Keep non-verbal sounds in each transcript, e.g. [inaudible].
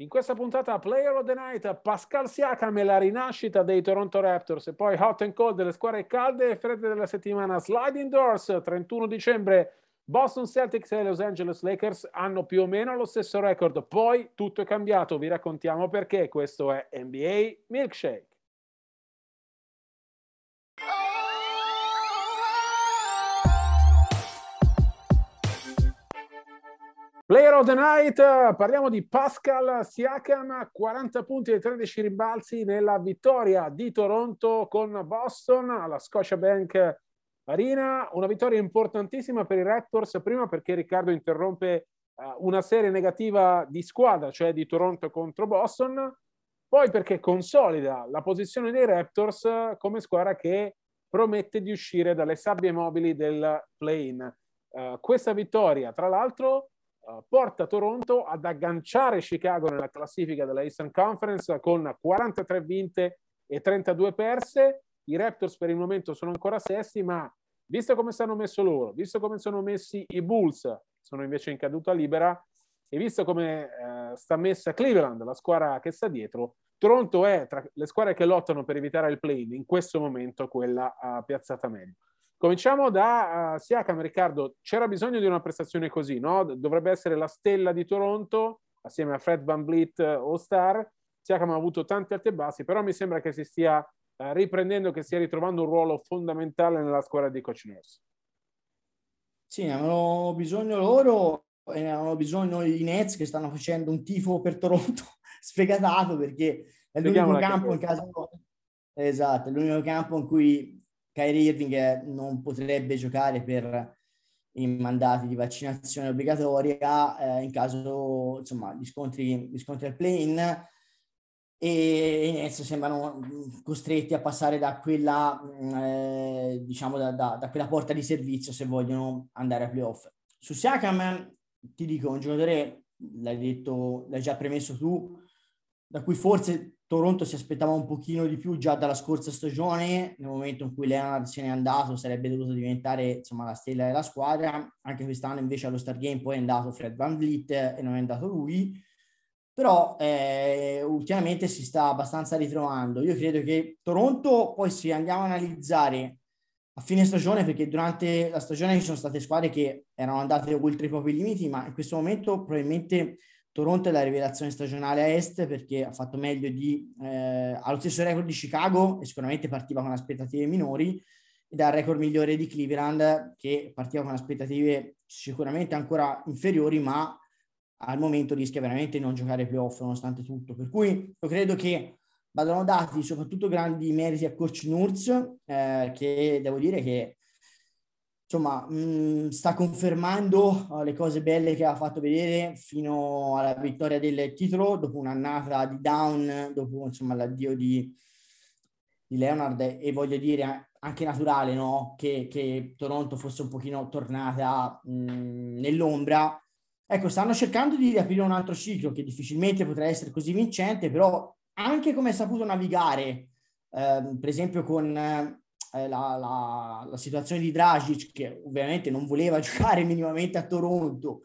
In questa puntata Player of the Night, Pascal Siakam e la rinascita dei Toronto Raptors e poi Hot and Cold delle squadre calde e fredde della settimana Sliding Doors, 31 dicembre Boston Celtics e Los Angeles Lakers hanno più o meno lo stesso record, poi tutto è cambiato, vi raccontiamo perché, questo è NBA Milkshake. Player of the Night, parliamo di Pascal Siakam, 40 punti e 13 ribalzi nella vittoria di Toronto con Boston alla Scotiabank Arena. Una vittoria importantissima per i Raptors, prima perché Riccardo interrompe uh, una serie negativa di squadra, cioè di Toronto contro Boston, poi perché consolida la posizione dei Raptors come squadra che promette di uscire dalle sabbie mobili del play-in. Uh, questa vittoria, tra l'altro, uh, porta Toronto ad agganciare Chicago nella classifica della Eastern Conference con 43 vinte e 32 perse. I Raptors per il momento sono ancora sesti, ma visto come stanno messo loro, visto come sono messi i Bulls, sono invece in caduta libera, e visto come eh, sta messa Cleveland, la squadra che sta dietro, Toronto è tra le squadre che lottano per evitare il play-in in questo momento quella uh, piazzata meglio. Cominciamo da uh, Siakam, Riccardo. C'era bisogno di una prestazione così, no? Dovrebbe essere la stella di Toronto assieme a Fred Van Vliet All-Star. Siakam ha avuto tanti alti e bassi, però mi sembra che si stia uh, riprendendo, che stia ritrovando un ruolo fondamentale nella squadra di Coach Nurse. Sì, ne avevano bisogno loro e ne avevano bisogno i Nets che stanno facendo un tifo per Toronto [laughs] sfegatato perché è l'unico campo in caso... Esatto, è l'unico campo in cui Kyrie Irving non potrebbe giocare per i mandati di vaccinazione obbligatoria eh, in caso insomma di scontri, di scontri al play-in. E Nets sembrano costretti a passare da quella eh, diciamo da, da, da, quella porta di servizio se vogliono andare a playoff. Su Siakam ti dico un giocatore l'hai detto l'hai già premesso tu da cui forse Toronto si aspettava un pochino di più già dalla scorsa stagione, nel momento in cui Leonard se n'è andato sarebbe dovuto diventare insomma, la stella della squadra, anche quest'anno invece allo Star Game poi è andato Fred Van Vliet e non è andato lui, però eh, ultimamente si sta abbastanza ritrovando. Io credo che Toronto poi se andiamo a analizzare a fine stagione, perché durante la stagione ci sono state squadre che erano andate oltre i propri limiti, ma in questo momento probabilmente Toronto è la rivelazione stagionale a est perché ha fatto meglio di, eh, ha lo stesso record di Chicago e sicuramente partiva con aspettative minori ed ha il record migliore di Cleveland che partiva con aspettative sicuramente ancora inferiori ma al momento rischia veramente di non giocare playoff nonostante tutto. Per cui io credo che vadano dati soprattutto grandi meriti a Coach Nurse eh, che devo dire che insomma, mh, mm, sta confermando uh, le cose belle che ha fatto vedere fino alla vittoria del titolo, dopo un'annata di down, dopo insomma, l'addio di, di Leonard e voglio dire anche naturale no? che, che Toronto fosse un pochino tornata mh, mm, nell'ombra. Ecco, stanno cercando di riaprire un altro ciclo che difficilmente potrà essere così vincente, però anche come ha saputo navigare, eh, per esempio con eh, la, la, la, situazione di Dragic, che ovviamente non voleva [laughs] giocare minimamente a Toronto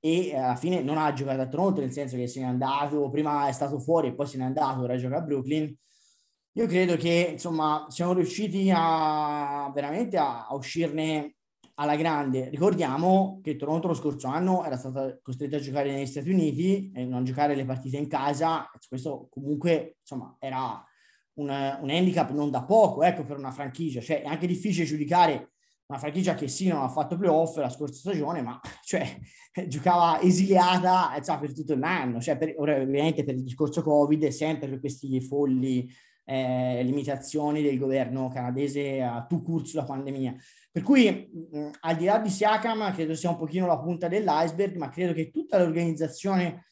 e eh, alla fine non ha giocato a Toronto, nel senso che se n'è andato, prima è stato fuori e poi se n'è andato, ora gioca a Brooklyn. Io credo che insomma siamo riusciti a veramente a, a uscirne alla grande. Ricordiamo che Toronto lo scorso anno era stata costretta a giocare negli Stati Uniti e non giocare le partite in casa. Questo comunque insomma era un, un handicap non da poco, ecco, per una franchigia. Cioè, è anche difficile giudicare una franchigia che sì, non ha fatto playoff la scorsa stagione, ma [laughs] cioè, giocava esiliata cioè, per tutto l'anno, cioè, per, ovviamente per il discorso Covid sempre per questi folli eh, limitazioni del governo canadese a tu court sulla pandemia. Per cui, mh, al di là di Siakam, credo sia un pochino la punta dell'iceberg, ma credo che tutta l'organizzazione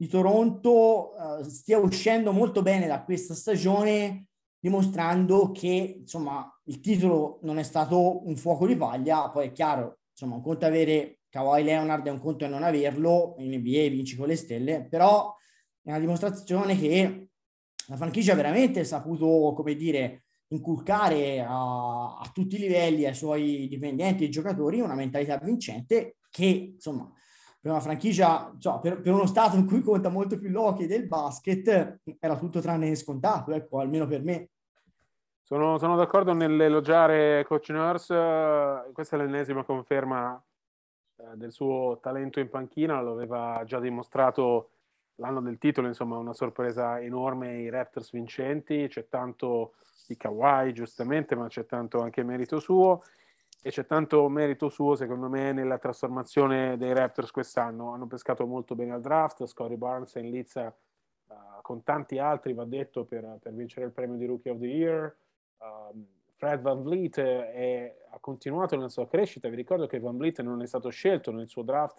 di Toronto uh, stia uscendo molto bene da questa stagione, dimostrando che insomma il titolo non è stato un fuoco di paglia. Poi è chiaro, insomma, un conto avere Kawhi Leonard è un conto e non averlo. In NBA vinci con le stelle, però è una dimostrazione che la franchigia veramente ha saputo, come dire, inculcare a, a tutti i livelli ai suoi dipendenti e giocatori una mentalità vincente che, insomma, per una franchigia, cioè, per, per, uno stato in cui conta molto più l'hockey del basket, era tutto tranne scontato, ecco, almeno per me. Sono, sono d'accordo nell'elogiare Coach Nurse, questa è l'ennesima conferma eh, del suo talento in panchina, lo aveva già dimostrato l'anno del titolo, insomma, una sorpresa enorme, i Raptors vincenti, c'è tanto di Kawhi giustamente, ma c'è tanto anche merito suo e c'è tanto merito suo secondo me nella trasformazione dei Raptors quest'anno. Hanno pescato molto bene al draft, Scotty Barnes in Lizza uh, con tanti altri, va detto, per, per, vincere il premio di Rookie of the Year. Uh, Fred Van Vliet è, ha continuato nella sua crescita, vi ricordo che Van Vliet non è stato scelto nel suo draft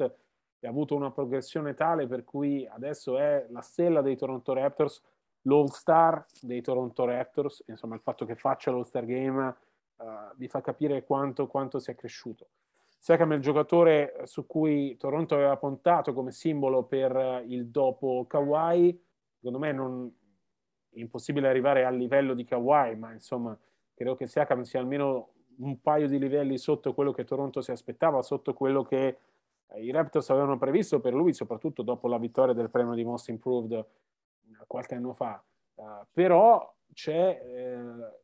e ha avuto una progressione tale per cui adesso è la stella dei Toronto Raptors, l'all star dei Toronto Raptors, insomma il fatto che faccia l'all star game uh, vi fa capire quanto, quanto sia cresciuto. Siakam è il giocatore su cui Toronto aveva puntato come simbolo per il dopo Kawhi. Secondo me non è impossibile arrivare al livello di Kawhi, ma insomma credo che Siakam sia almeno un paio di livelli sotto quello che Toronto si aspettava, sotto quello che eh, i Raptors avevano previsto per lui, soprattutto dopo la vittoria del premio di Most Improved eh, qualche anno fa. Uh, però c'è eh,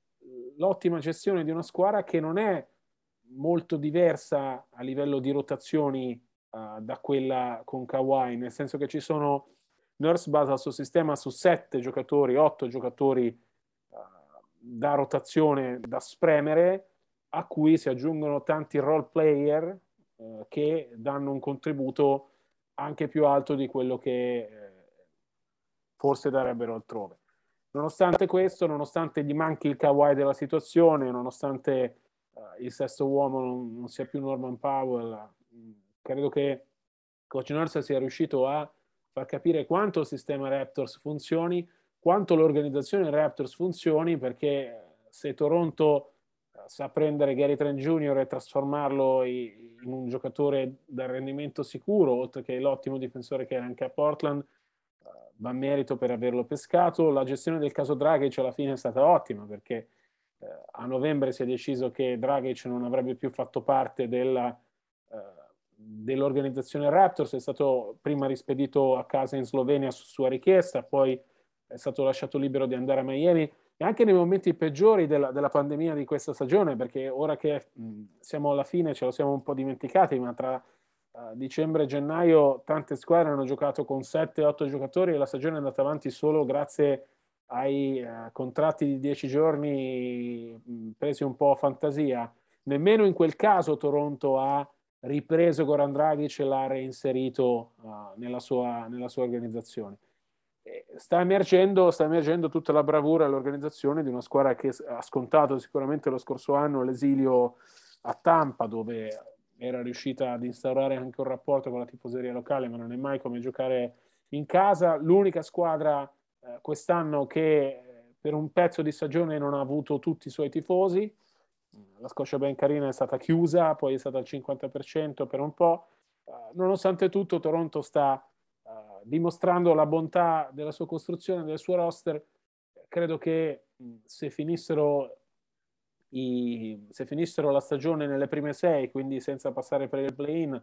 l'ottima gestione di una squadra che non è molto diversa a livello di rotazioni uh, da quella con Kawhi, nel senso che ci sono Nurse basa il suo sistema su sette giocatori, otto giocatori uh, da rotazione da spremere, a cui si aggiungono tanti role player uh, che danno un contributo anche più alto di quello che forse darebbero altrove. Nonostante questo, nonostante gli manchi il kawaii della situazione, nonostante uh, il sesto uomo non, non, sia più Norman Powell, credo che Coach Nurse sia riuscito a far capire quanto il sistema Raptors funzioni, quanto l'organizzazione Raptors funzioni, perché se Toronto uh, sa prendere Gary Trent Jr. e trasformarlo in un giocatore dal rendimento sicuro, oltre che l'ottimo difensore che era anche a Portland, va merito per averlo pescato. La gestione del caso Dragic alla fine è stata ottima perché eh, a novembre si è deciso che Dragic non avrebbe più fatto parte della, eh, dell'organizzazione Raptors, è stato prima rispedito a casa in Slovenia su sua richiesta, poi è stato lasciato libero di andare a Miami e anche nei momenti peggiori della, della pandemia di questa stagione, perché ora che mh, siamo alla fine ce lo siamo un po' dimenticati, ma tra dicembre e gennaio tante squadre hanno giocato con 7-8 giocatori e la stagione è andata avanti solo grazie ai uh, contratti di 10 giorni mh, presi un po' a fantasia. Nemmeno in quel caso Toronto ha ripreso Goran Dragic e l'ha reinserito uh, nella, sua, nella, sua, organizzazione. Sta, emergendo, sta emergendo tutta la bravura e l'organizzazione di una squadra che ha scontato sicuramente lo scorso anno l'esilio a Tampa, dove era riuscita ad instaurare anche un rapporto con la tifoseria locale, ma non è mai come giocare in casa. L'unica squadra eh, quest'anno che eh, per un pezzo di stagione non ha avuto tutti i suoi tifosi. La Scotia Ben Carina è stata chiusa, poi è stata al 50% per un po'. Uh, nonostante tutto, Toronto sta uh, dimostrando la bontà della sua costruzione, del suo roster. Credo che mh, se finissero i, se finissero la stagione nelle prime sei, quindi senza passare per il play-in,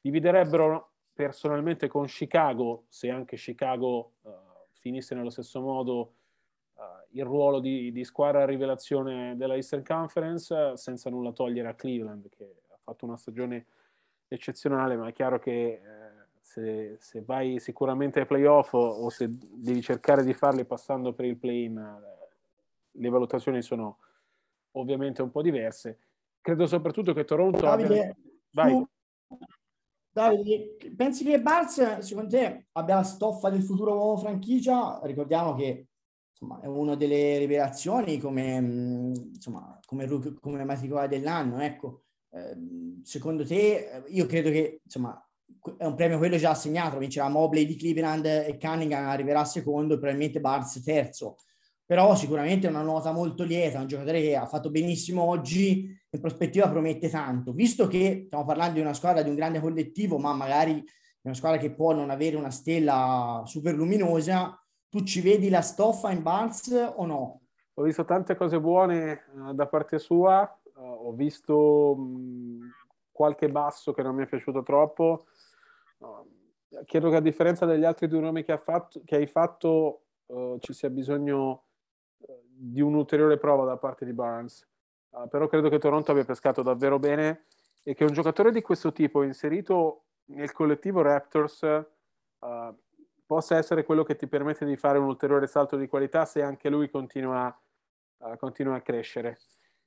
dividerebbero personalmente con Chicago, se anche Chicago uh, finisse nello stesso modo uh, il ruolo di, di, squadra rivelazione della Eastern Conference, senza nulla togliere a Cleveland, che ha fatto una stagione eccezionale, ma è chiaro che uh, se, se, vai sicuramente ai playoff o, o se devi cercare di farli passando per il play-in le valutazioni sono ovviamente un po' diverse. Credo soprattutto che Toronto Davide, abbia... tu, Davide, pensi che Barz, secondo te, abbia la stoffa del futuro uomo franchigia? Ricordiamo che insomma, è una delle rivelazioni come, mm, insomma, come, come matricolare dell'anno. Ecco, eh, secondo te, io credo che insomma, è un premio quello già assegnato, vincerà Mobley di Cleveland e Cunningham arriverà secondo e probabilmente Barz terzo. Però sicuramente è una nota molto lieta, un giocatore che ha fatto benissimo oggi, in prospettiva promette tanto. Visto che stiamo parlando di una squadra di un grande collettivo, ma magari una squadra che può non avere una stella super luminosa, tu ci vedi la stoffa in Barnes o no? Ho visto tante cose buone uh, da parte sua, uh, ho visto qualche basso che non mi è piaciuto troppo. Uh, credo che a differenza degli altri due nomi che, ha fatto, che hai fatto, ci sia bisogno di un'ulteriore prova da parte di Barnes. Uh, però credo che Toronto abbia pescato davvero bene e che un giocatore di questo tipo inserito nel collettivo Raptors uh, possa essere quello che ti permette di fare un ulteriore salto di qualità se anche lui continua, uh, continua a crescere.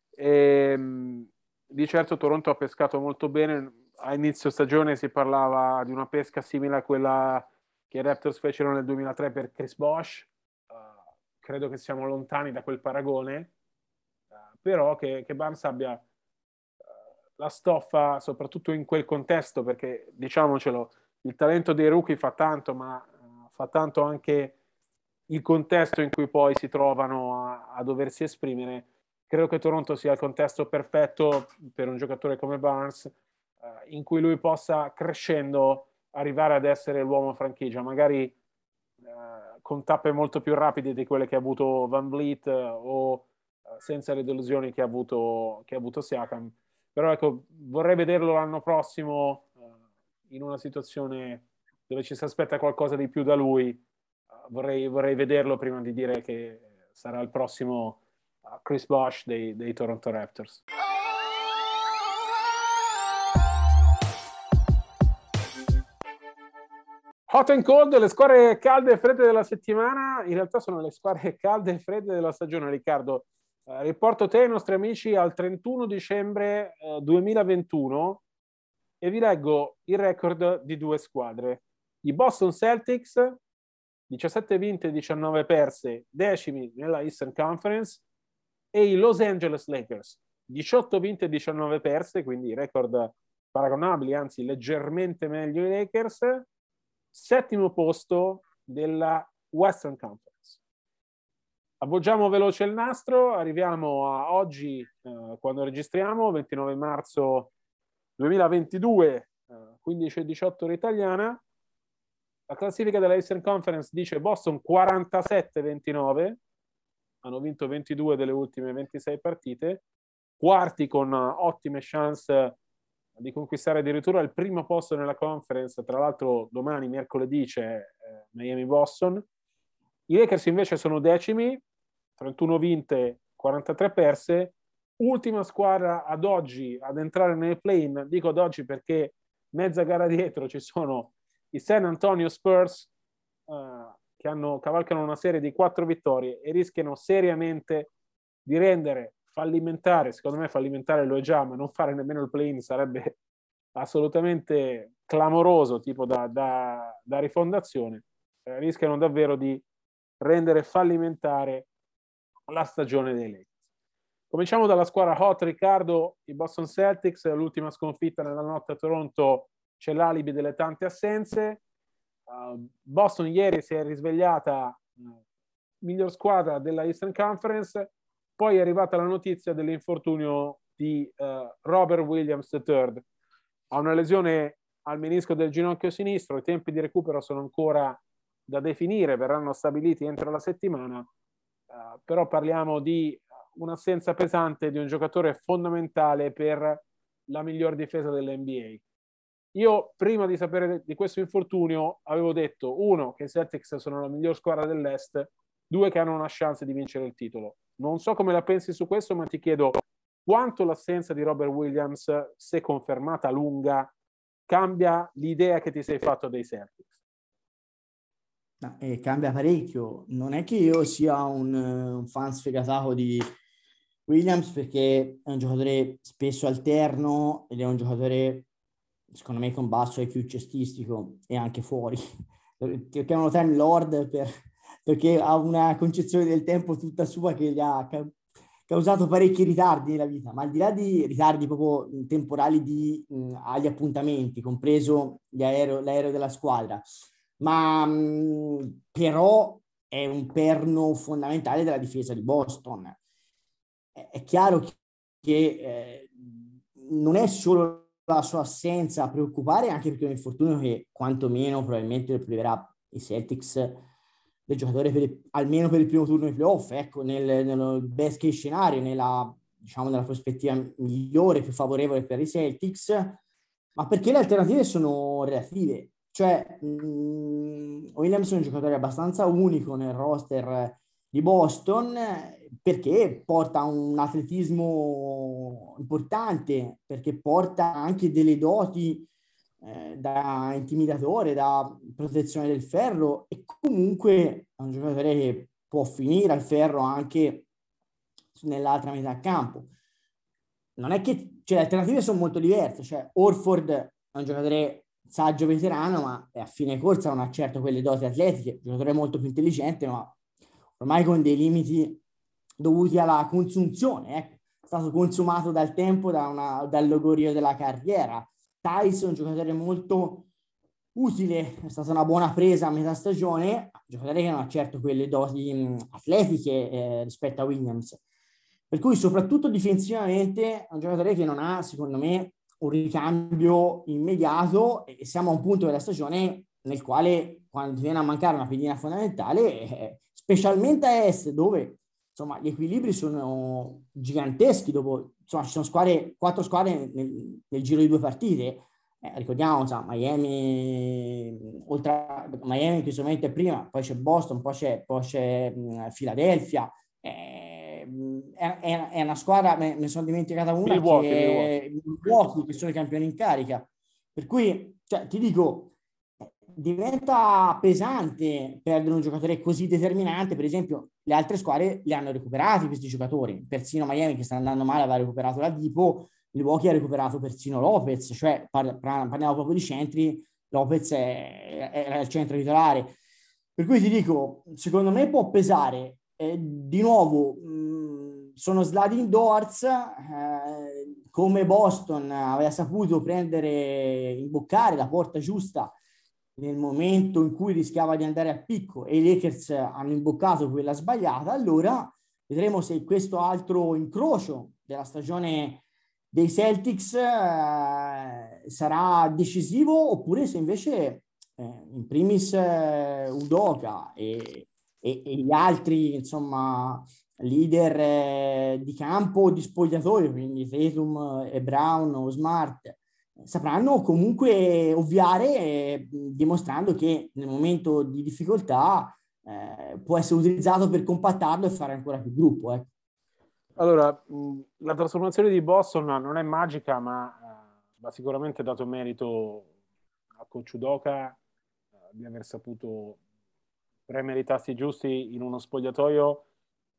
E, um, di certo Toronto ha pescato molto bene. A inizio stagione si parlava di una pesca simile a quella che i Raptors fecero nel 2003 per Chris Bosch. Credo che siamo lontani da quel paragone però che, che Barnes abbia uh, la stoffa, soprattutto in quel contesto, perché diciamocelo, il talento dei rookie fa tanto, ma uh, fa tanto anche il contesto in cui poi si trovano a, a, doversi esprimere. Credo che Toronto sia il contesto perfetto per un giocatore come Barnes, uh, in cui lui possa crescendo arrivare ad essere l'uomo franchigia, magari con tappe molto più rapide di quelle che ha avuto Van Vliet o senza le delusioni che ha avuto, che ha avuto Siakam. Però ecco, vorrei vederlo l'anno prossimo uh, in una situazione dove ci si aspetta qualcosa di più da lui. Vorrei, vorrei, vederlo prima di dire che sarà il prossimo Chris Bosch dei, dei Toronto Raptors. Hot and cold, le squadre calde e fredde della settimana, in realtà sono le squadre [laughs] calde e fredde della stagione, Riccardo. Eh, riporto te e i nostri amici al 31 dicembre eh, 2021 e vi leggo il record di due squadre. I Boston Celtics, 17 vinte e 19 perse, decimi nella Eastern Conference, e i Los Angeles Lakers, 18 vinte e 19 perse, quindi record paragonabili, anzi leggermente meglio i Lakers, settimo posto della Western Conference. Avvolgiamo veloce il nastro, arriviamo a oggi, eh, quando registriamo, 29 marzo 2022, eh, 15 e 18 ora italiana. La classifica della Eastern Conference dice Boston 47-29, hanno vinto 22 delle ultime 26 partite, quarti con ottime chance di conquistare addirittura il primo posto nella conference, tra l'altro domani, mercoledì, c'è eh, Miami-Boston. I Lakers invece sono decimi, 31 vinte, 43 perse, ultima squadra ad oggi ad entrare nel play-in, dico ad oggi perché mezza gara dietro ci sono i San Antonio Spurs uh, che hanno, cavalcano una serie di quattro vittorie e rischiano seriamente di rendere fallimentare, secondo me fallimentare lo è già, ma non fare nemmeno il play-in sarebbe [laughs] assolutamente clamoroso, tipo da, da, da rifondazione, eh, rischiano davvero di rendere fallimentare la stagione dei Lakers. Cominciamo dalla squadra hot, Riccardo, i Boston Celtics, l'ultima sconfitta nella notte a Toronto, c'è l'alibi delle tante assenze. Uh, Boston ieri si è risvegliata uh, miglior squadra della Eastern Conference, poi è arrivata la notizia dell'infortunio di uh, Robert Williams III. Ha una lesione al menisco del ginocchio sinistro, i tempi di recupero sono ancora da definire, verranno stabiliti entro la settimana eh, però parliamo di un'assenza pesante di un giocatore fondamentale per la miglior difesa dell'NBA. Io prima di sapere di questo infortunio avevo detto, uno, che i Celtics sono la miglior squadra dell'Est, due, che hanno una chance di vincere il titolo. Non so come la pensi su questo, ma ti chiedo quanto l'assenza di Robert Williams, se confermata lunga, cambia l'idea che ti sei fatto dei Celtics. No, eh, cambia parecchio. Non è che io sia un, un fan sfegatato di Williams perché è un giocatore spesso alterno ed è un giocatore, secondo me, con basso IQ cestistico e anche fuori. [laughs] Ti chiamano Time Lord per, perché ha una concezione del tempo tutta sua che gli ha causato parecchi ritardi nella vita, ma al di là di ritardi proprio temporali di, mh, agli appuntamenti, compreso aereo, l'aereo della squadra, ma mh, però è un perno fondamentale della difesa di Boston. È, è chiaro che eh, non è solo la sua assenza a preoccupare, anche perché è un infortunio che quantomeno probabilmente priverà i Celtics del giocatore per il, almeno per il primo turno di playoff, ecco, nel, nel best case scenario, nella, diciamo, nella prospettiva migliore, più favorevole per i Celtics, ma perché le alternative sono relative. Cioè, mh, mm, Williams è un giocatore abbastanza unico nel roster di Boston perché porta un atletismo importante, perché porta anche delle doti eh, da intimidatore, da protezione del ferro e comunque è un giocatore che può finire al ferro anche nell'altra metà campo. Non è che cioè, le alternative sono molto diverse, cioè Orford è un giocatore saggio veterano, ma a fine corsa non ha certo quelle doti atletiche, un giocatore molto più intelligente, ma ormai con dei limiti dovuti alla consunzione, ecco. è stato consumato dal tempo, da una, dal logorio della carriera. Tyson un giocatore molto utile, è stata una buona presa a metà stagione, un giocatore che non ha certo quelle doti mh, atletiche eh, rispetto a Williams. Per cui soprattutto difensivamente è un giocatore che non ha, secondo me, un ricambio immediato e siamo a un punto della stagione nel quale quando ti viene a mancare una pedina fondamentale, eh, specialmente a est dove insomma gli equilibri sono giganteschi dopo insomma ci sono squadre, quattro squadre nel, nel giro di due partite eh, ricordiamo, insomma, Miami, oltre a Miami in questo momento è prima, poi c'è Boston, poi c'è, poi c'è mh, Philadelphia. Eh, è, è, è, una squadra, me ne sono dimenticata una, Milwaukee, che, Milwaukee, che sono i campioni in carica. Per cui, cioè, ti dico, diventa pesante perdere un giocatore così determinante. Per esempio, le altre squadre li hanno recuperati questi giocatori. Persino Miami, che sta andando male, aveva recuperato la Dipo Milwaukee ha recuperato persino Lopez, cioè par- parliamo proprio di centri, Lopez è il centro titolare. Per cui ti dico, secondo me può pesare. Eh, di nuovo, mh, sono sliding doors, eh, come Boston aveva saputo prendere, imboccare la porta giusta nel momento in cui rischiava di andare a picco e i Lakers hanno imboccato quella sbagliata, allora vedremo se questo altro incrocio della stagione dei Celtics eh, sarà decisivo oppure se invece eh, in primis eh, Udoca e, e, e, gli altri insomma leader eh, di campo di spogliatoio quindi Tatum e Brown o Smart sapranno comunque ovviare eh, dimostrando che nel momento di difficoltà eh, può essere utilizzato per compattarlo e fare ancora più gruppo ecco. Allora, la trasformazione di Boston non è magica, ma uh, va sicuramente dato merito a Coach Udoka uh, di aver saputo premere i tasti giusti in uno spogliatoio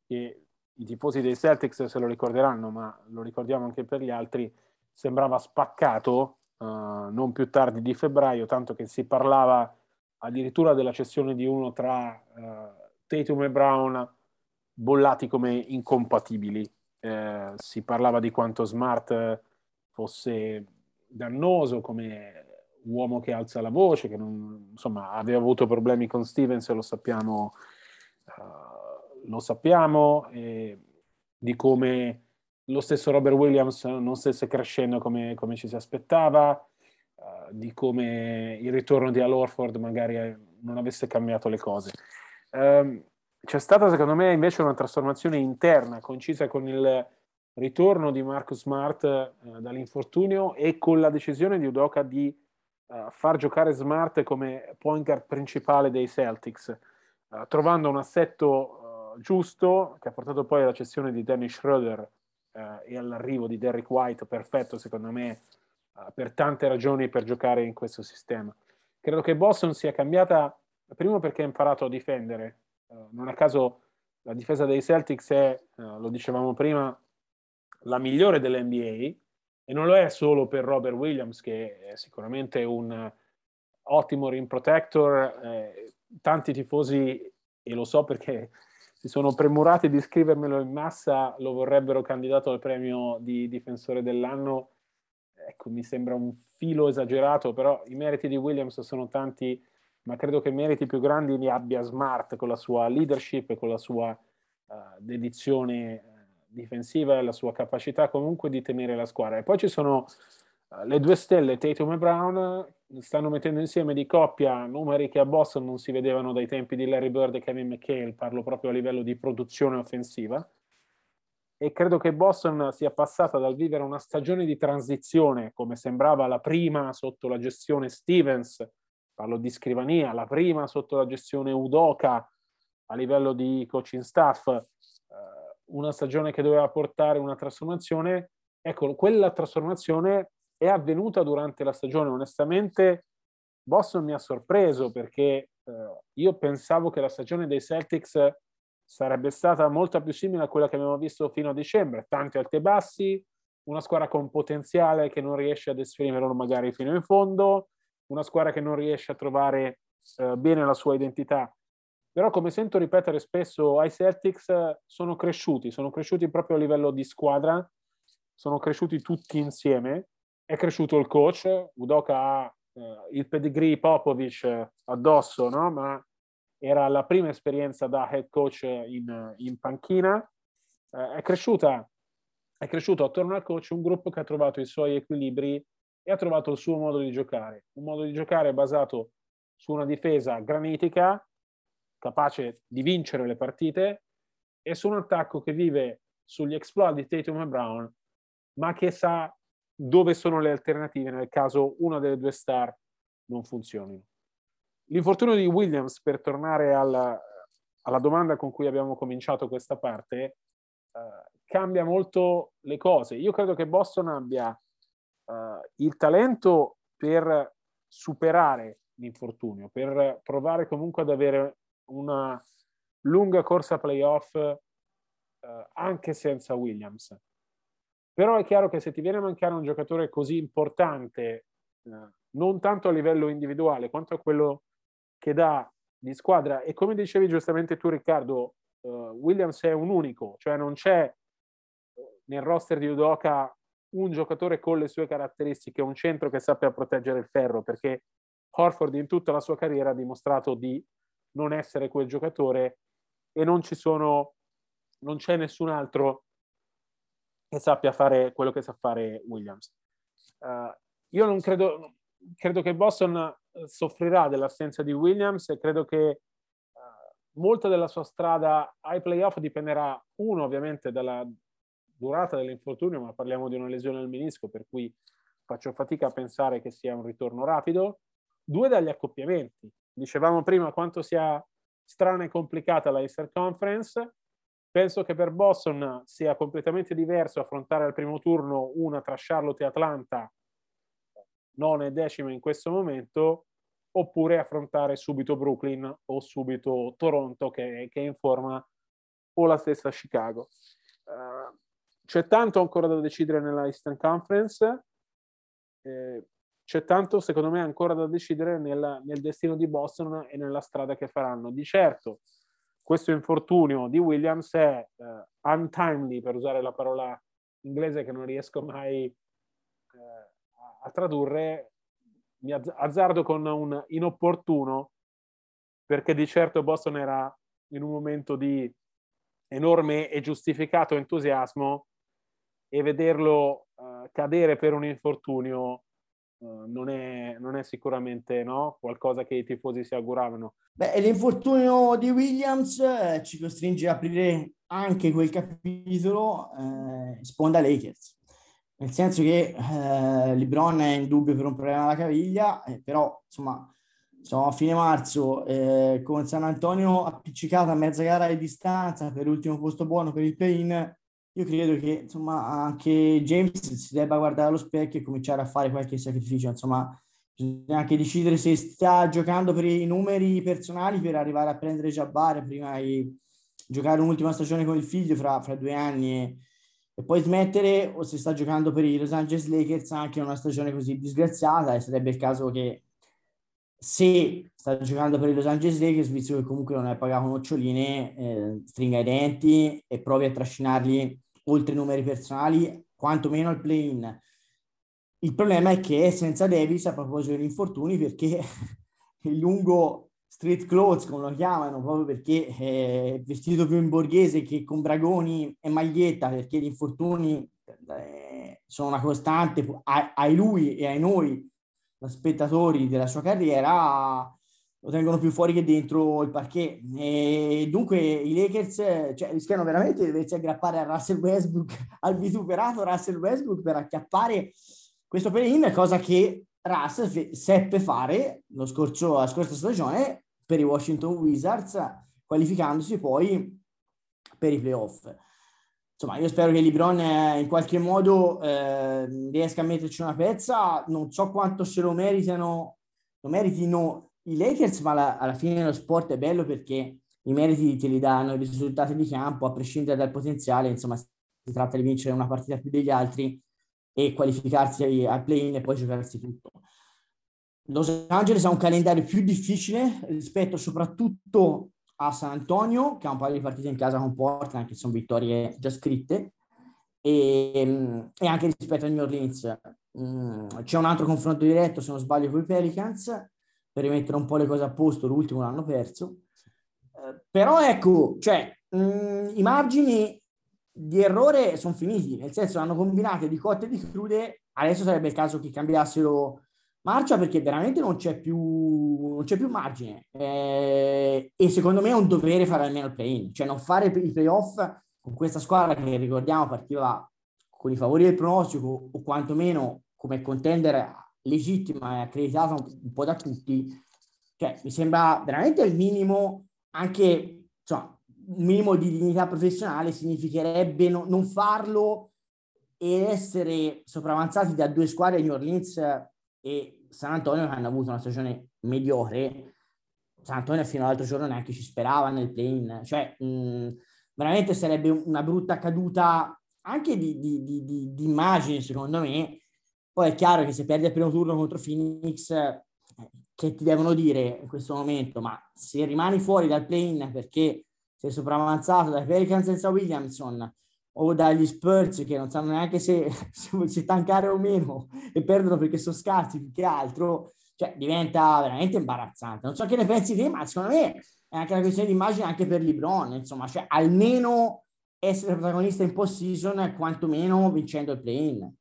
che i tifosi dei Celtics se lo ricorderanno, ma lo ricordiamo anche per gli altri, sembrava spaccato uh, non più tardi di febbraio, tanto che si parlava addirittura della cessione di uno tra Tatum e Brown bollati come incompatibili. Eh, si parlava di quanto Smart fosse dannoso come uomo che alza la voce, che non, insomma aveva avuto problemi con Stevens, lo sappiamo, uh, lo sappiamo, di come lo stesso Robert Williams non stesse crescendo come, come ci si aspettava, uh, di come il ritorno di Al Orford magari non avesse cambiato le cose. Um, c'è stata secondo me invece una trasformazione interna concisa con il ritorno di Marcus Smart eh, dall'infortunio e con la decisione di Udoka di eh, far giocare Smart come point guard principale dei Celtics, eh, trovando un assetto eh, giusto che ha portato poi alla cessione di Dennis Schroeder eh, e all'arrivo di Derrick White, perfetto secondo me eh, per tante ragioni per giocare in questo sistema. Credo che Boston sia cambiata Primo perché ha imparato a difendere. Uh, non a caso la difesa dei Celtics è, uh, lo dicevamo prima, la migliore dell'NBA e non lo è solo per Robert Williams, che è sicuramente un ottimo rim protector. Eh, tanti tifosi, e lo so perché si sono premurati di scrivermelo in massa, lo vorrebbero candidato al premio di difensore dell'anno. Ecco, mi sembra un filo esagerato, però i meriti di Williams sono tanti, ma credo che i meriti più grandi li abbia Smart con la sua leadership e con la sua uh, dedizione uh, difensiva e la sua capacità comunque di tenere la squadra. E poi ci sono uh, le due stelle, Tatum e Brown, stanno mettendo insieme di coppia numeri che a Boston non si vedevano dai tempi di Larry Bird e Kevin McHale, parlo proprio a livello di produzione offensiva. E credo che Boston sia passata dal vivere una stagione di transizione, come sembrava la prima sotto la gestione Stevens, parlo di scrivania, la prima sotto la gestione Udoka a livello di coaching staff, eh, una stagione che doveva portare una trasformazione. Ecco, quella trasformazione è avvenuta durante la stagione. Onestamente, Boston mi ha sorpreso perché eh, io pensavo che la stagione dei Celtics sarebbe stata molto più simile a quella che abbiamo visto fino a dicembre, tanti alti e bassi, una squadra con potenziale che non riesce ad esprimerlo magari fino in fondo, una squadra che non riesce a trovare eh, bene la sua identità. Però come sento ripetere spesso ai Celtics sono cresciuti, sono cresciuti proprio a livello di squadra, sono cresciuti tutti insieme è cresciuto il coach, Udoka ha eh, il pedigree Popovic addosso, no? ma era la prima esperienza da head coach in, in panchina, eh, è, cresciuta, è cresciuto attorno al coach un gruppo che ha trovato i suoi equilibri e ha trovato il suo modo di giocare, un modo di giocare basato su una difesa granitica, capace di vincere le partite, e su un attacco che vive sugli exploit di Tatum e Brown, ma che sa dove sono le alternative nel caso una delle due star non funzionino. L'infortunio di Williams, per tornare alla, alla domanda con cui abbiamo cominciato questa parte, eh, cambia molto le cose. Io credo che Boston abbia eh, il talento per superare l'infortunio, per provare comunque ad avere una lunga corsa playoff eh, anche senza Williams. Però è chiaro che se ti viene a mancare un giocatore così importante, eh, non tanto a livello individuale quanto a quello che dà di squadra, e come dicevi giustamente tu Riccardo, uh, Williams è un unico, cioè non c'è eh, nel roster di Udoca un giocatore con le sue caratteristiche, un centro che sappia proteggere il ferro, perché Horford in tutta la sua carriera ha dimostrato di non essere quel giocatore e non ci sono, non c'è nessun altro che sappia fare quello che sa fare Williams. Uh, io non credo, credo che Boston eh, soffrirà dell'assenza di Williams e credo che uh, molta della sua strada ai playoff dipenderà, uno ovviamente dalla durata dell'infortunio, ma parliamo di una lesione al menisco, per cui faccio fatica a pensare che sia un ritorno rapido, due dagli accoppiamenti. Dicevamo prima quanto sia strana e complicata la Easter Conference, Penso che per Boston sia completamente diverso affrontare al primo turno una tra Charlotte e Atlanta, nona e decima in questo momento, oppure affrontare subito Brooklyn o subito Toronto che, che è in forma o la stessa Chicago. Uh, c'è tanto ancora da decidere nella Eastern Conference, eh, c'è tanto secondo me ancora da decidere nel, nel destino di Boston e nella strada che faranno. Di certo, questo infortunio di Williams è uh, untimely, per usare la parola inglese che non riesco mai uh, a tradurre, mi azzardo con un inopportuno, perché di certo Boston era in un momento di enorme e giustificato entusiasmo e vederlo uh, cadere per un infortunio Uh, non, è, non, è, sicuramente no? qualcosa che i tifosi si auguravano. Beh, l'infortunio di Williams eh, ci costringe a aprire anche quel capitolo eh, sponda Lakers, nel senso che eh, LeBron è in dubbio per un problema alla caviglia, eh, però insomma siamo a fine marzo eh, con San Antonio appiccicato a mezza gara di distanza per l'ultimo posto buono per il play-in io credo che insomma anche James si debba guardare allo specchio e cominciare a fare qualche sacrificio. Insomma, bisogna anche decidere se sta giocando per i numeri personali per arrivare a prendere Jabbar prima di giocare un'ultima stagione con il figlio fra, fra due anni e, e, poi smettere o se sta giocando per i Los Angeles Lakers anche una stagione così disgraziata e sarebbe il caso che se sta giocando per i Los Angeles Lakers, visto che comunque non è pagato noccioline, eh, stringa i denti e provi a trascinarli oltre i numeri personali, quantomeno al play-in. Il problema è che senza Davis, a proposito di infortuni, perché [laughs] il lungo street clothes, come lo chiamano, proprio perché è vestito più in borghese che con bragoni e maglietta, perché gli infortuni eh, sono una costante a, a lui e a noi spettatori della sua carriera lo tengono più fuori che dentro il parquet. E dunque i Lakers cioè, rischiano veramente di doversi aggrappare a Russell Westbrook [laughs] al vituperato Russell Westbrook per acchiappare questo play-in cosa che Russell fe- seppe fare scorso, la scorsa stagione per i Washington Wizards qualificandosi poi per i playoff insomma, io spero che LeBron eh, in qualche modo eh, riesca a metterci una pezza. Non so quanto se lo meritano, lo meritino i Lakers, ma la, alla fine lo sport è bello perché i meriti te li danno i risultati di campo, a prescindere dal potenziale. Insomma, si tratta di vincere una partita più degli altri e qualificarsi al play-in e poi giocarsi tutto. Los Angeles ha un calendario più difficile rispetto soprattutto a San Antonio, che ha un paio di partite in casa con Portland, che sono vittorie già scritte, e, e anche rispetto a New Orleans. Mm, c'è un altro confronto diretto, se non sbaglio, con i Pelicans, per rimettere un po' le cose a posto, l'ultimo l'hanno perso. Eh, però ecco, cioè, mm, i margini di errore sono finiti, nel senso hanno combinato di cotte e di crude, adesso sarebbe il caso che cambiassero marcia perché veramente non c'è più, non c'è più margine. Eh, e secondo me è un dovere fare almeno il play-in, cioè non fare i playoff con questa squadra che ricordiamo partiva con i favori del pronostico o quantomeno come contender legittima e accreditata un, po' da tutti, cioè mi sembra veramente il minimo anche insomma, un minimo di dignità professionale significherebbe no, non farlo e essere sopravanzati da due squadre New Orleans e San Antonio hanno avuto una stagione mediocre. San Antonio fino all'altro giorno neanche ci sperava nel play-in, cioè mh, veramente sarebbe una brutta caduta anche di, di, di, di, immagine secondo me. Poi è chiaro che se perdi il primo turno contro Phoenix, eh, che ti devono dire in questo momento, ma se rimani fuori dal play-in perché sei sopravanzato dai Pelicans senza Williamson, o dagli Spurs che non sanno neanche se, [laughs] se, se tankare o meno e perdono perché sono scarsi più che altro, cioè diventa veramente imbarazzante. Non so che ne pensi te, ma secondo me è anche una questione di immagine anche per LeBron, insomma, cioè almeno essere protagonista in post-season, quantomeno vincendo il play-in.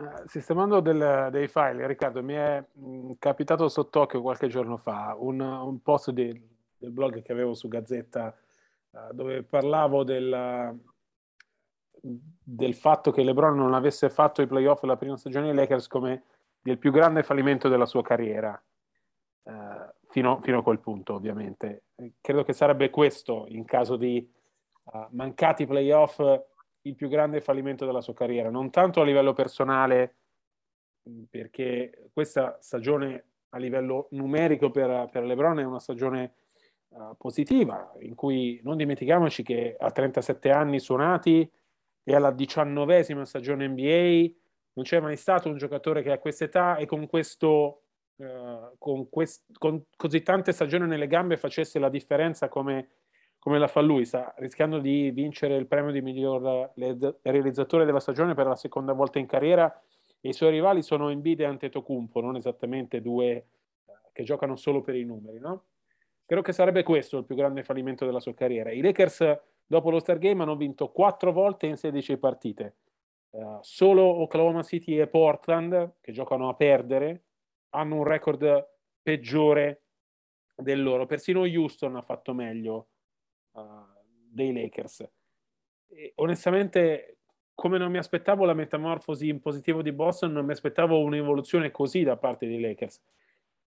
Uh, sistemando del, dei file, Riccardo, mi è mh, mm, capitato sott'occhio qualche giorno fa un, un post di, del blog che avevo su Gazzetta uh, dove parlavo del, del fatto che LeBron non avesse fatto i playoff la prima stagione dei Lakers come del più grande fallimento della sua carriera, eh, fino, fino, a quel punto ovviamente. Credo che sarebbe questo, in caso di uh, mancati playoff, il più grande fallimento della sua carriera, non tanto a livello personale, perché questa stagione a livello numerico per, per LeBron è una stagione uh, positiva, in cui non dimentichiamoci che a 37 anni suonati è alla diciannovesima stagione NBA, non c'è mai stato un giocatore che a questa età e con questo Uh, con, quest- con, così tante stagioni nelle gambe facesse la differenza come, come, la fa lui, sta rischiando di vincere il premio di miglior realizzatore della stagione per la seconda volta in carriera e i suoi rivali sono Embiid e Antetokounmpo, non esattamente due uh, che giocano solo per i numeri, no? Credo che sarebbe questo il più grande fallimento della sua carriera. I Lakers dopo lo Star Game hanno vinto quattro volte in 16 partite. Uh, solo Oklahoma City e Portland, che giocano a perdere, hanno un record peggiore del loro. Persino Houston ha fatto meglio uh, dei Lakers. E, onestamente, come non mi aspettavo la metamorfosi in positivo di Boston, non mi aspettavo un'evoluzione così da parte dei Lakers.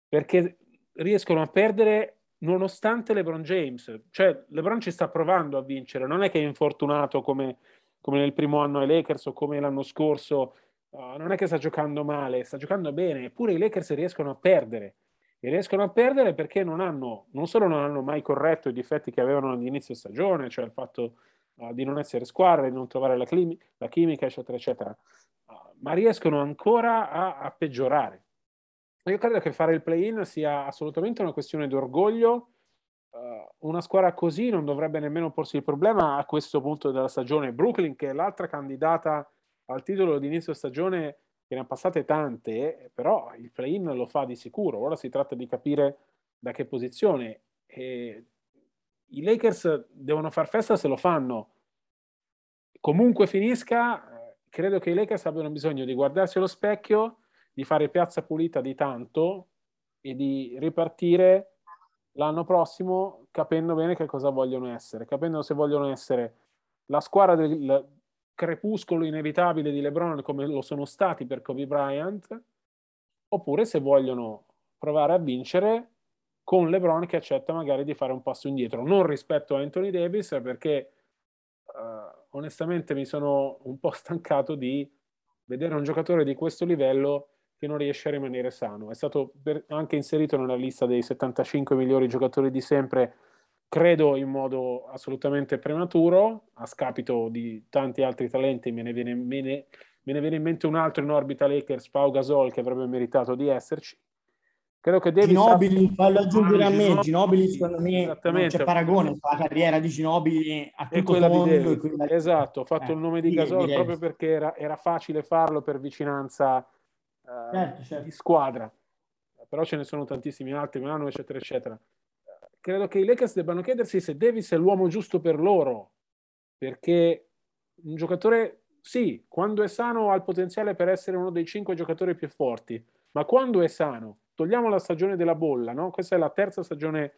Perché riescono a perdere nonostante LeBron James, cioè LeBron ci sta provando a vincere, non è che è infortunato come, come nel primo anno ai Lakers o come l'anno scorso uh, non è che sta giocando male, sta giocando bene, eppure i Lakers riescono a perdere. E riescono a perdere perché non hanno, non solo non hanno mai corretto i difetti che avevano all'inizio stagione, cioè il fatto uh, di non essere squadra, di non trovare la, climi- la chimica, eccetera, eccetera, uh, ma riescono ancora a, a peggiorare. Io credo che fare il play-in sia assolutamente una questione di orgoglio. Uh, una squadra così non dovrebbe nemmeno porsi il problema a questo punto della stagione. Brooklyn, che è l'altra candidata al titolo di inizio stagione, che ne ha passate tante, però il play-in lo fa di sicuro. Ora si tratta di capire da che posizione. E I Lakers devono far festa se lo fanno. Comunque finisca, eh, credo che i Lakers abbiano bisogno di guardarsi allo specchio di fare piazza pulita di tanto e di ripartire l'anno prossimo capendo bene che cosa vogliono essere, capendo se vogliono essere la squadra del crepuscolo inevitabile di LeBron come lo sono stati per Kobe Bryant, oppure se vogliono provare a vincere con LeBron che accetta magari di fare un passo indietro, non rispetto a Anthony Davis perché uh, onestamente mi sono un po' [laughs] stancato di vedere un giocatore di questo livello che non riesce a rimanere sano. È stato per, anche inserito nella lista dei 75 migliori giocatori di sempre, credo in modo assolutamente prematuro, a scapito di tanti altri talenti. Me ne viene, me ne, me ne viene in mente un altro in orbita Lakers, Pau Gasol, che avrebbe meritato di esserci. Credo che Davis Ginobili, fallo aggiungere ah, a me, Ginobili, Ginobili secondo me non c'è paragone la carriera di Ginobili a tutto quella mondo di quella... Esatto, ho fatto eh, il nome di Gasol proprio perché era, era facile farlo per vicinanza eh, certo, certo. di squadra, però ce ne sono tantissimi altri, Milano, eccetera, eccetera. Credo che i Lakers debbano chiedersi se Davis è l'uomo giusto per loro, perché un giocatore, sì, quando è sano ha il potenziale per essere uno dei cinque giocatori più forti, ma quando è sano, togliamo la stagione della bolla, no? Questa è la terza stagione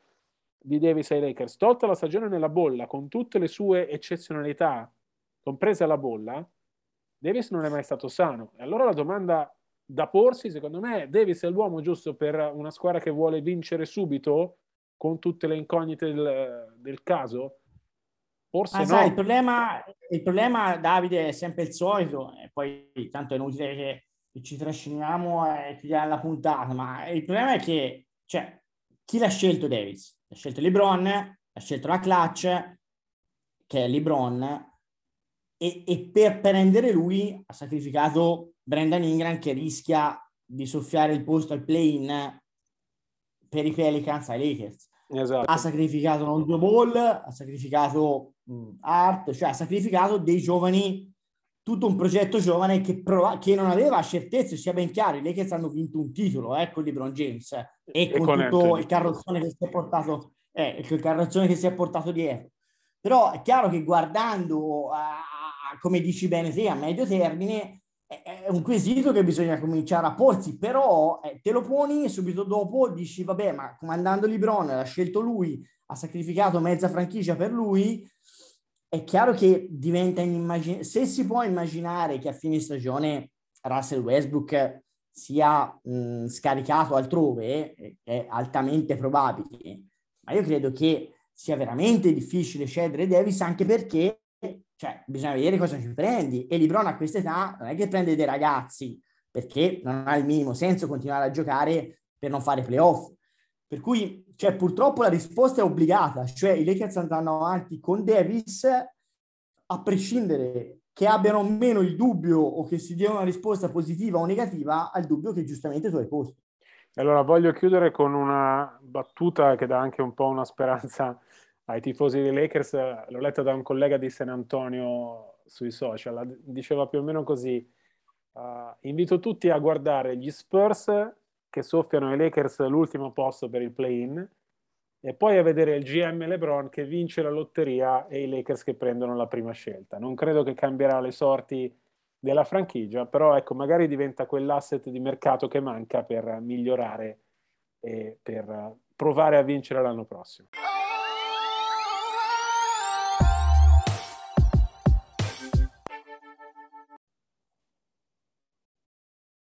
di Davis ai Lakers. Tolta la stagione nella bolla, con tutte le sue eccezionalità, compresa la bolla, Davis non è mai stato sano. E allora la domanda da porsi, secondo me, Davis è l'uomo giusto per una squadra che vuole vincere subito con tutte le incognite del, del caso? Forse ah, no. Sai, il, problema, il problema, Davide, è sempre il solito, e poi tanto è inutile che, ci trasciniamo e chiudiamo la puntata, ma il problema è che, cioè, chi l'ha scelto Davis? Ha scelto LeBron, ha scelto la clutch, che è LeBron, e, e per prendere lui ha sacrificato Brendan Ingram che rischia di soffiare il posto al play-in per i Pelicans ai Lakers. Esatto. Ha sacrificato Lonzo Ball, ha sacrificato mh, Art, cioè ha sacrificato dei giovani, tutto un progetto giovane che, prova- che non aveva certezze, sia ben chiaro, i Lakers hanno vinto un titolo eh, con LeBron James eh, e, e, con, con tutto Anthony. il carrozzone che si è portato, eh, il carrozzone che si è portato dietro. Però è chiaro che guardando, a, a, come dici bene te, a medio termine, è un quesito che bisogna cominciare a porsi, però eh, te lo poni e subito dopo dici, vabbè, ma comandando Libron, l'ha scelto lui, ha sacrificato mezza franchigia per lui, è chiaro che diventa inimmaginabile. Se si può immaginare che a fine stagione Russell Westbrook sia mh, scaricato altrove, eh, è altamente probabile, ma io credo che sia veramente difficile cedere Davis anche perché cioè, bisogna vedere cosa ci prendi. E Libron a questa età non è che prende dei ragazzi, perché non ha il minimo senso continuare a giocare per non fare playoff. Per cui, cioè, purtroppo la risposta è obbligata, cioè i Lakers andranno avanti con Davis a prescindere che abbiano meno il dubbio o che si dia una risposta positiva o negativa al dubbio che giustamente tu hai posto. Allora voglio chiudere con una battuta che dà anche un po' una speranza ai tifosi dei Lakers, l'ho letta da un collega di San Antonio sui social, diceva più o meno così, uh, invito tutti a guardare gli Spurs che soffiano ai Lakers l'ultimo posto per il play-in e poi a vedere il GM LeBron che vince la lotteria e i Lakers che prendono la prima scelta. Non credo che cambierà le sorti della franchigia, però ecco, magari diventa quell'asset di mercato che manca per migliorare e per provare a vincere l'anno prossimo.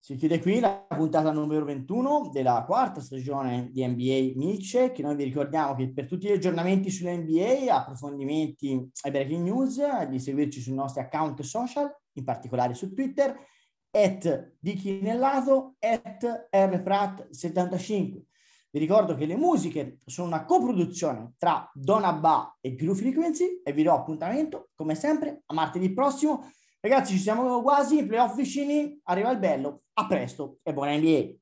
Si chiude qui la puntata numero 21 della quarta stagione di NBA Milce, che noi vi ricordiamo che per tutti gli aggiornamenti sull'NBA, approfondimenti e breaking news, di seguirci sui nostri account social, in particolare su Twitter, at Dichi Nellato, at rprat75. Vi ricordo che le musiche sono una coproduzione tra Donabà e Gru Frequency e vi do appuntamento, come sempre, a martedì prossimo. Ragazzi, ci siamo quasi, playoff vicini, arriva il bello. A presto e buona NBA!